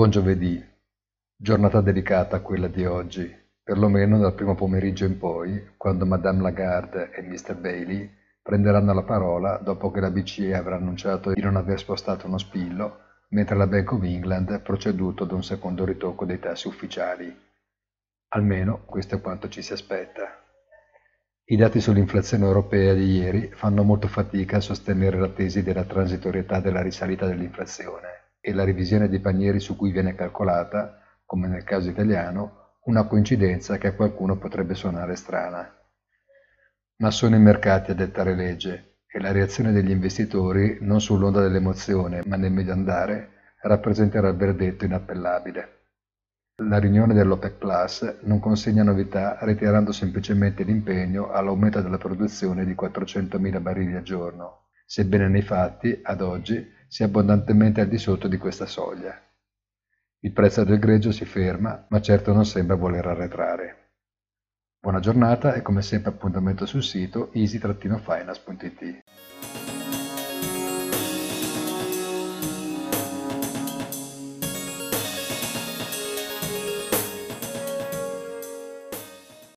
Buon giovedì, giornata delicata quella di oggi, perlomeno dal primo pomeriggio in poi, quando Madame Lagarde e Mr. Bailey prenderanno la parola dopo che la BCE avrà annunciato di non aver spostato uno spillo, mentre la Bank of England ha proceduto ad un secondo ritocco dei tassi ufficiali. Almeno questo è quanto ci si aspetta. I dati sull'inflazione europea di ieri fanno molto fatica a sostenere la tesi della transitorietà della risalita dell'inflazione e la revisione dei panieri su cui viene calcolata, come nel caso italiano, una coincidenza che a qualcuno potrebbe suonare strana. Ma sono i mercati a dettare legge e la reazione degli investitori, non sull'onda dell'emozione ma nel medio andare, rappresenterà il verdetto inappellabile. La riunione dell'OPEC Plus non consegna novità ritirando semplicemente l'impegno all'aumento della produzione di 400.000 barili al giorno, sebbene nei fatti, ad oggi, sia abbondantemente al di sotto di questa soglia. Il prezzo del greggio si ferma, ma certo non sembra voler arretrare. Buona giornata e come sempre appuntamento sul sito easy-finance.it.